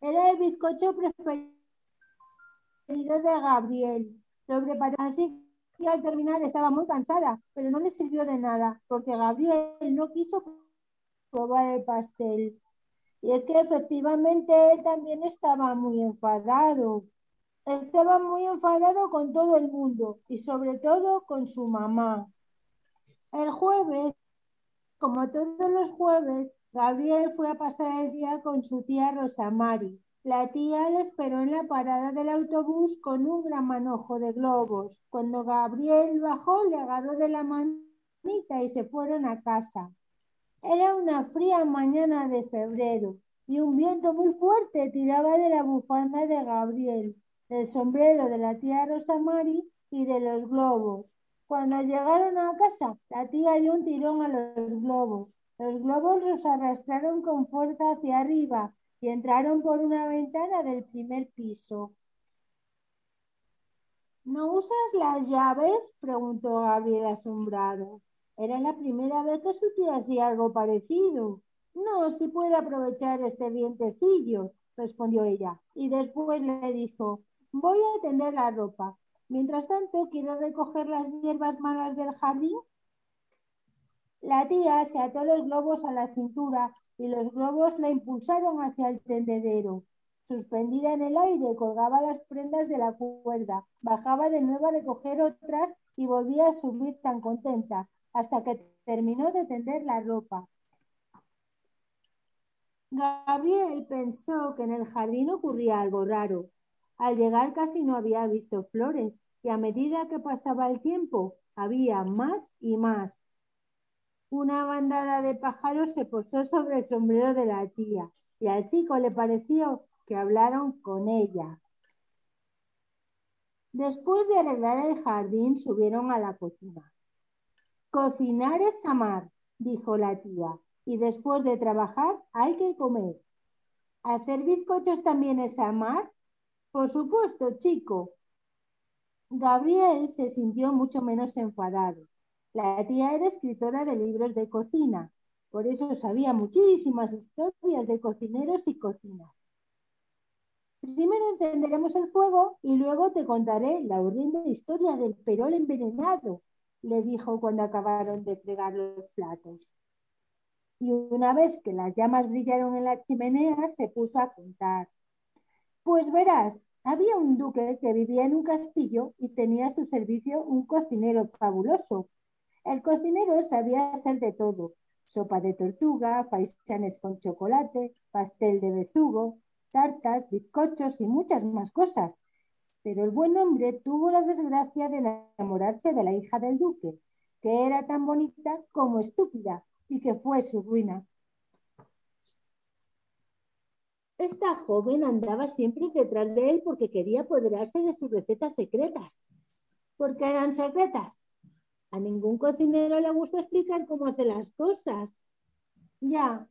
Speaker 2: Era el bizcocho preferido de Gabriel. Lo preparó así que al terminar estaba muy cansada, pero no le sirvió de nada porque Gabriel no quiso probar el pastel. Y es que efectivamente él también estaba muy enfadado. Estaba muy enfadado con todo el mundo y sobre todo con su mamá. El jueves, como todos los jueves, Gabriel fue a pasar el día con su tía Rosamari. La tía le esperó en la parada del autobús con un gran manojo de globos. Cuando Gabriel bajó, le agarró de la manita y se fueron a casa. Era una fría mañana de febrero y un viento muy fuerte tiraba de la bufanda de Gabriel, del sombrero de la tía Rosamari y de los globos. Cuando llegaron a casa, la tía dio un tirón a los globos. Los globos los arrastraron con fuerza hacia arriba y entraron por una ventana del primer piso. ¿No usas las llaves? preguntó Gabriel asombrado. Era la primera vez que su tía hacía algo parecido. No, si puede aprovechar este vientecillo, respondió ella. Y después le dijo, voy a tender la ropa. Mientras tanto, quiero recoger las hierbas malas del jardín. La tía se ató los globos a la cintura y los globos la impulsaron hacia el tendedero. Suspendida en el aire, colgaba las prendas de la cuerda, bajaba de nuevo a recoger otras y volvía a subir tan contenta hasta que terminó de tender la ropa. Gabriel pensó que en el jardín ocurría algo raro. Al llegar casi no había visto flores y a medida que pasaba el tiempo había más y más. Una bandada de pájaros se posó sobre el sombrero de la tía y al chico le pareció que hablaron con ella. Después de arreglar el jardín, subieron a la cocina. Cocinar es amar, dijo la tía, y después de trabajar hay que comer. ¿Hacer bizcochos también es amar? Por supuesto, chico. Gabriel se sintió mucho menos enfadado. La tía era escritora de libros de cocina, por eso sabía muchísimas historias de cocineros y cocinas. Primero encenderemos el fuego y luego te contaré la horrenda historia del perol envenenado, le dijo cuando acabaron de fregar los platos. Y una vez que las llamas brillaron en la chimenea, se puso a contar. Pues verás, había un duque que vivía en un castillo y tenía a su servicio un cocinero fabuloso. El cocinero sabía hacer de todo, sopa de tortuga, faisanes con chocolate, pastel de besugo, tartas, bizcochos y muchas más cosas. Pero el buen hombre tuvo la desgracia de enamorarse de la hija del duque, que era tan bonita como estúpida y que fue su ruina. Esta joven andaba siempre detrás de él porque quería apoderarse de sus recetas secretas. ¿Por qué eran secretas? A ningún cocinero le gusta explicar cómo hace las cosas. Ya.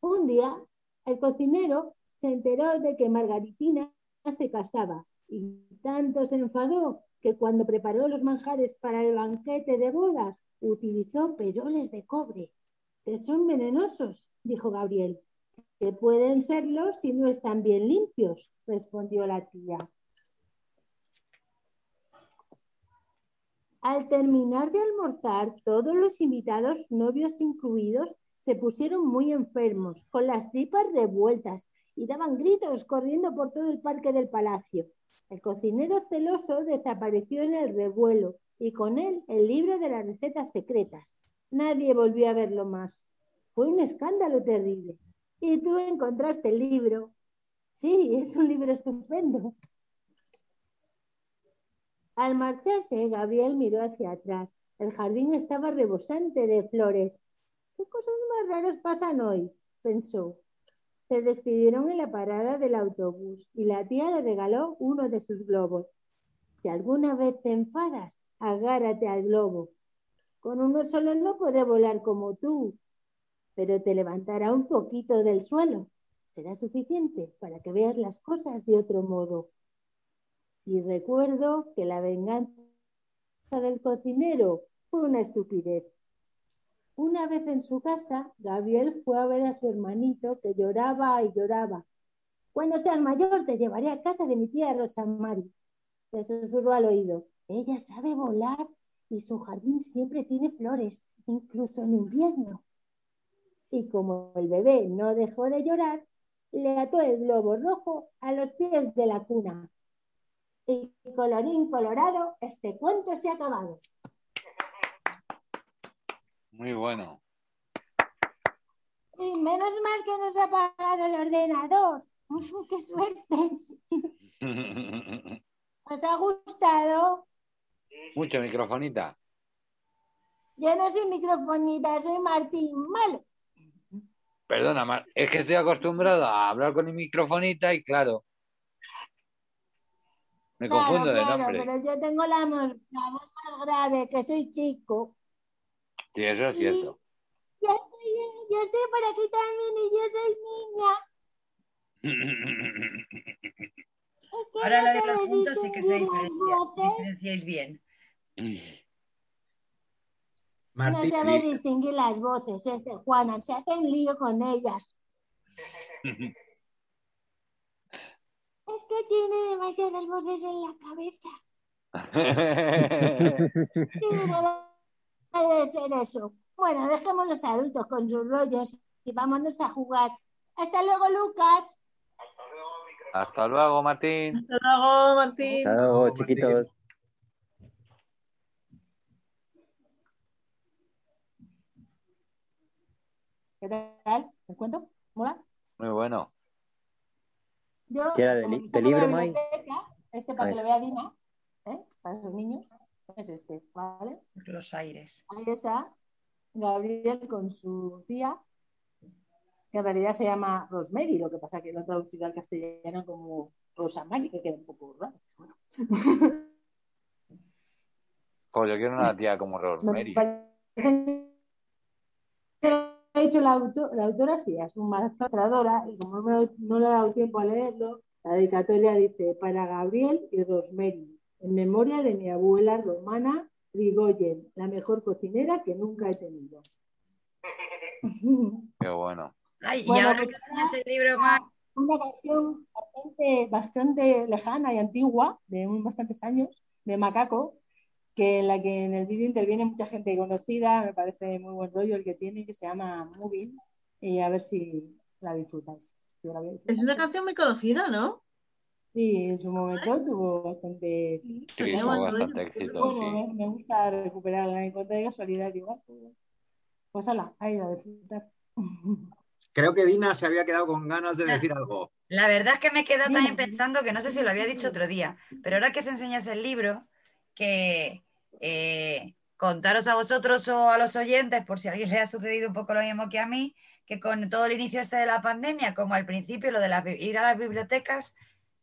Speaker 2: Un día, el cocinero se enteró de que Margaritina se casaba y tanto se enfadó que cuando preparó los manjares para el banquete de bodas utilizó peroles de cobre, que son venenosos, dijo Gabriel. Que pueden serlo si no están bien limpios, respondió la tía. Al terminar de almorzar, todos los invitados, novios incluidos, se pusieron muy enfermos, con las tripas revueltas y daban gritos corriendo por todo el parque del palacio. El cocinero celoso desapareció en el revuelo y con él el libro de las recetas secretas. Nadie volvió a verlo más. Fue un escándalo terrible. Y tú encontraste el libro. Sí, es un libro estupendo. Al marcharse, Gabriel miró hacia atrás. El jardín estaba rebosante de flores. ¿Qué cosas más raras pasan hoy? pensó. Se despidieron en la parada del autobús y la tía le regaló uno de sus globos. Si alguna vez te enfadas, agárrate al globo. Con uno solo no puede volar como tú, pero te levantará un poquito del suelo. Será suficiente para que veas las cosas de otro modo. Y recuerdo que la venganza del cocinero fue una estupidez. Una vez en su casa, Gabriel fue a ver a su hermanito que lloraba y lloraba. Cuando seas mayor te llevaré a casa de mi tía Rosa Mari. Le susurró al oído. Ella sabe volar y su jardín siempre tiene flores, incluso en invierno. Y como el bebé no dejó de llorar, le ató el globo rojo a los pies de la cuna. Y colorín colorado, este cuento se ha acabado.
Speaker 1: Muy bueno.
Speaker 7: Y menos mal que nos ha apagado el ordenador. ¡Qué suerte! ¿Os ha gustado?
Speaker 1: Mucho microfonita.
Speaker 7: Yo no soy microfonita, soy Martín Malo.
Speaker 1: Perdona, Mar- es que estoy acostumbrado a hablar con mi microfonita y claro. Me
Speaker 7: Claro,
Speaker 1: confundo de
Speaker 7: claro,
Speaker 1: nombre.
Speaker 7: pero yo tengo la, la voz más grave, que soy chico.
Speaker 1: Sí, eso es cierto.
Speaker 7: Ya estoy, ya estoy por aquí también y yo soy niña. Es que
Speaker 9: Ahora
Speaker 7: no
Speaker 9: lo de los puntos sí que se diferencia, diferenciáis bien.
Speaker 7: No sabe distinguir las voces, este Juana, se hacen lío con ellas. Es que tiene demasiadas voces en la cabeza. Debe, debe ser eso. Bueno, dejemos los adultos con sus rollos y vámonos a jugar. Hasta luego, Lucas.
Speaker 1: Hasta luego, Martín.
Speaker 11: Hasta luego, Martín.
Speaker 8: Hasta luego, chiquitos.
Speaker 2: ¿Qué tal? ¿Te cuento? ¿Mola?
Speaker 1: Muy bueno.
Speaker 2: Yo,
Speaker 8: ¿Qué era de li- libro,
Speaker 2: Este para que lo vea Dina, ¿eh? para los niños, es este, ¿vale?
Speaker 9: Los aires.
Speaker 2: Ahí está Gabriel con su tía, que en realidad se llama Rosemary, lo que pasa que lo han traducido al castellano como Rosa Mari, que queda un poco raro. Bueno.
Speaker 1: Pues yo quiero una tía como Rosemary.
Speaker 2: Dicho la, auto- la autora, sí, es un mazo tradora, y como no, no le ha dado tiempo a leerlo, la dedicatoria dice, para Gabriel y Rosemary, en memoria de mi abuela romana Rigoyen, la mejor cocinera que nunca he tenido.
Speaker 1: Qué bueno.
Speaker 9: Ay, y
Speaker 2: Bueno,
Speaker 9: ahora
Speaker 2: pues
Speaker 9: el libro más.
Speaker 2: Una canción bastante, bastante lejana y antigua, de un, bastantes años, de Macaco, que en la que en el vídeo interviene mucha gente conocida, me parece muy buen rollo el que tiene, que se llama Moving, y a ver si la disfrutáis. Yo la voy a
Speaker 11: Es una canción muy conocida, ¿no?
Speaker 2: Sí, en su momento tuvo bastante...
Speaker 1: Sí, tuvo éxito,
Speaker 2: Bueno,
Speaker 1: sí.
Speaker 2: me, me gusta recuperarla, en cuanto de casualidad, igual. Pues ala, ahí la disfrutar.
Speaker 4: Creo que Dina se había quedado con ganas de decir algo.
Speaker 9: La verdad es que me he quedado también pensando que no sé si lo había dicho otro día, pero ahora que se enseñas el libro, que eh, contaros a vosotros o a los oyentes, por si a alguien le ha sucedido un poco lo mismo que a mí, que con todo el inicio este de la pandemia, como al principio lo de la- ir a las bibliotecas,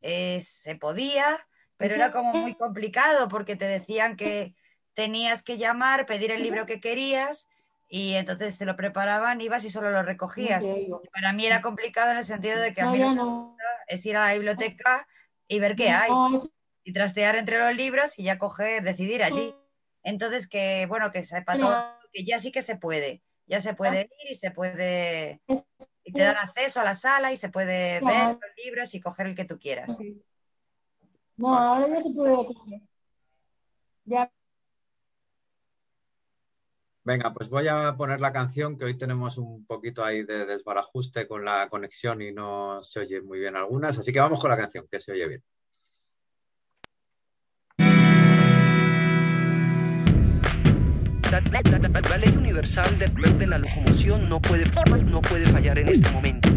Speaker 9: eh, se podía, pero era como muy complicado porque te decían que tenías que llamar, pedir el libro que querías y entonces te lo preparaban, ibas y solo lo recogías. Y Para mí era complicado en el sentido de que a mí
Speaker 2: no.
Speaker 9: es ir a la biblioteca y ver qué hay y trastear entre los libros y ya coger, decidir allí. Entonces que, bueno, que sepa todo, que ya sí que se puede, ya se puede ir y se puede, y te dan acceso a la sala y se puede
Speaker 2: Claro.
Speaker 9: ver los libros y coger el que tú quieras.
Speaker 2: No, ahora ya se puede coger. Ya.
Speaker 4: Venga, pues voy a poner la canción que hoy tenemos un poquito ahí de desbarajuste con la conexión y no se oye muy bien algunas, así que vamos con la canción, que se oye bien.
Speaker 13: La, ley universal del de la locomoción no puede, no puede fallar en este momento.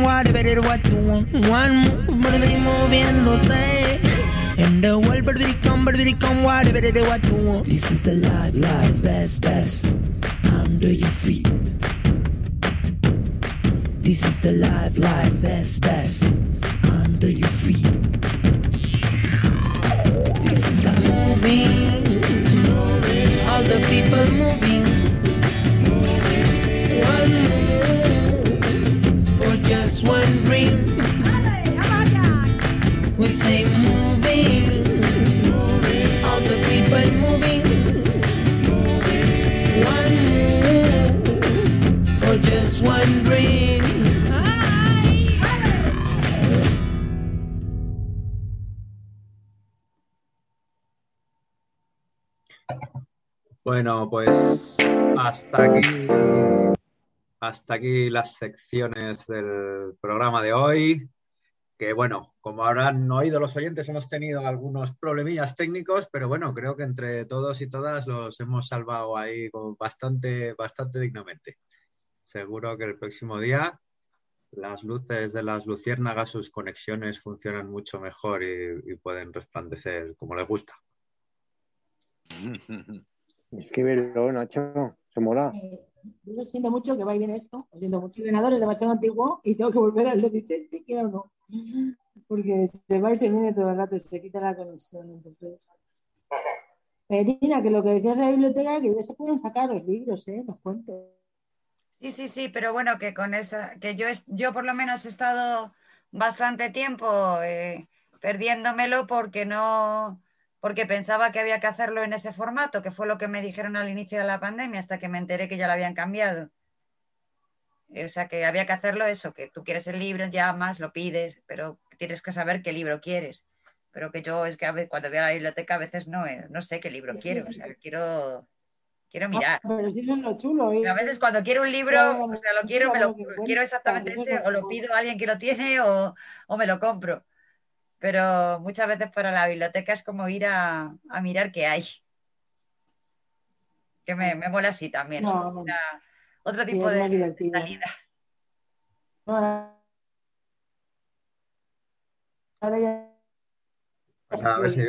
Speaker 12: Baby, come, what you want. One move, baby, moviéndose. And the world, baby, come, baby, come, whatever what you want. This is the life, life, best, best. Under your feet. This is the life, life, best, best. Under your feet. This is the moving. All the people moving.
Speaker 4: Bueno, pues hasta aquí, hasta aquí las secciones del programa de hoy. Que bueno, como habrán oído los oyentes, hemos tenido algunos problemillas técnicos, pero bueno, creo que entre todos y todas los hemos salvado ahí bastante, bastante dignamente. Seguro que el próximo día las luces de las luciérnagas, sus conexiones funcionan mucho mejor y, y pueden resplandecer como les gusta.
Speaker 8: Escríbelo, Nacho. Se mola.
Speaker 6: Yo lo siento mucho que va y viene esto. Lo siento mucho. El ordenador es demasiado antiguo y tengo que volver al de Vicente, quiera o no. Porque se va y se viene todo el rato y se quita la conexión. Entonces. Petina, que lo que decías de la biblioteca, que ya se pueden sacar los libros, ¿eh? Los cuentos.
Speaker 9: Sí, sí, sí, pero bueno, que con esa, que yo, yo por lo menos he estado bastante tiempo eh, perdiéndomelo porque no, porque pensaba que había que hacerlo en ese formato, que fue lo que me dijeron al inicio de la pandemia, hasta que me enteré que ya lo habían cambiado. O sea, que había que hacerlo eso, que tú quieres el libro, llamas, lo pides, pero tienes que saber qué libro quieres. Pero que yo es que a veces, cuando voy a la biblioteca a veces no, eh, no sé qué libro quiero, o sea, quiero, quiero mirar.
Speaker 6: Ah, pero sí, eso es lo chulo. ¿eh?
Speaker 9: A veces cuando quiero un libro,
Speaker 6: Claro,
Speaker 9: o sea, lo quiero, me lo, quiero exactamente ese, o lo pido a alguien que lo tiene o, o me lo compro. pero muchas veces para la biblioteca es como ir a, a mirar qué hay. Que me, me mola así también.
Speaker 6: No,
Speaker 9: una- otro
Speaker 6: Sí,
Speaker 9: tipo
Speaker 6: es
Speaker 9: de, de salida.
Speaker 6: Ahora ya.
Speaker 4: Pues a ver si,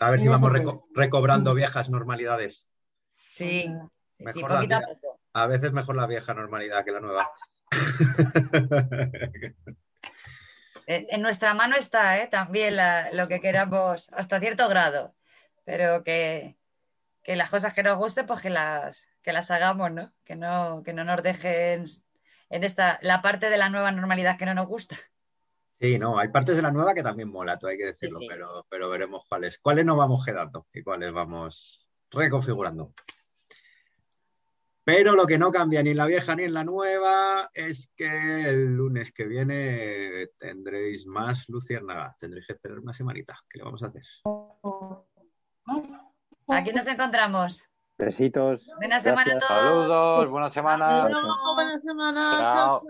Speaker 4: a ver si vamos reco- recobrando viejas normalidades.
Speaker 9: Sí,
Speaker 4: Mejor
Speaker 9: sí, poquito a poco.
Speaker 4: A veces mejor la vieja normalidad que la nueva.
Speaker 9: En, en nuestra mano está ¿eh? también la- lo que queramos hasta cierto grado, pero que, que las cosas que nos gusten, pues que las, que las hagamos, ¿no? Que no, que no nos dejen en esta, la parte de la nueva normalidad que no nos gusta.
Speaker 4: Sí, no, hay partes de la nueva que también mola, todo hay que decirlo,
Speaker 9: Sí, sí.
Speaker 4: Pero, pero veremos cuáles. ¿Cuáles nos vamos quedando y cuáles vamos reconfigurando? Pero lo que no cambia ni en la vieja ni en la nueva es que el lunes que viene tendréis más luciérnagas. Tendréis que esperar una semanita. ¿Qué le vamos a hacer?
Speaker 9: Aquí nos encontramos.
Speaker 8: Besitos.
Speaker 9: Buena semana a todos.
Speaker 1: Saludos, buena semana.
Speaker 11: Luego, buena semana. Chao.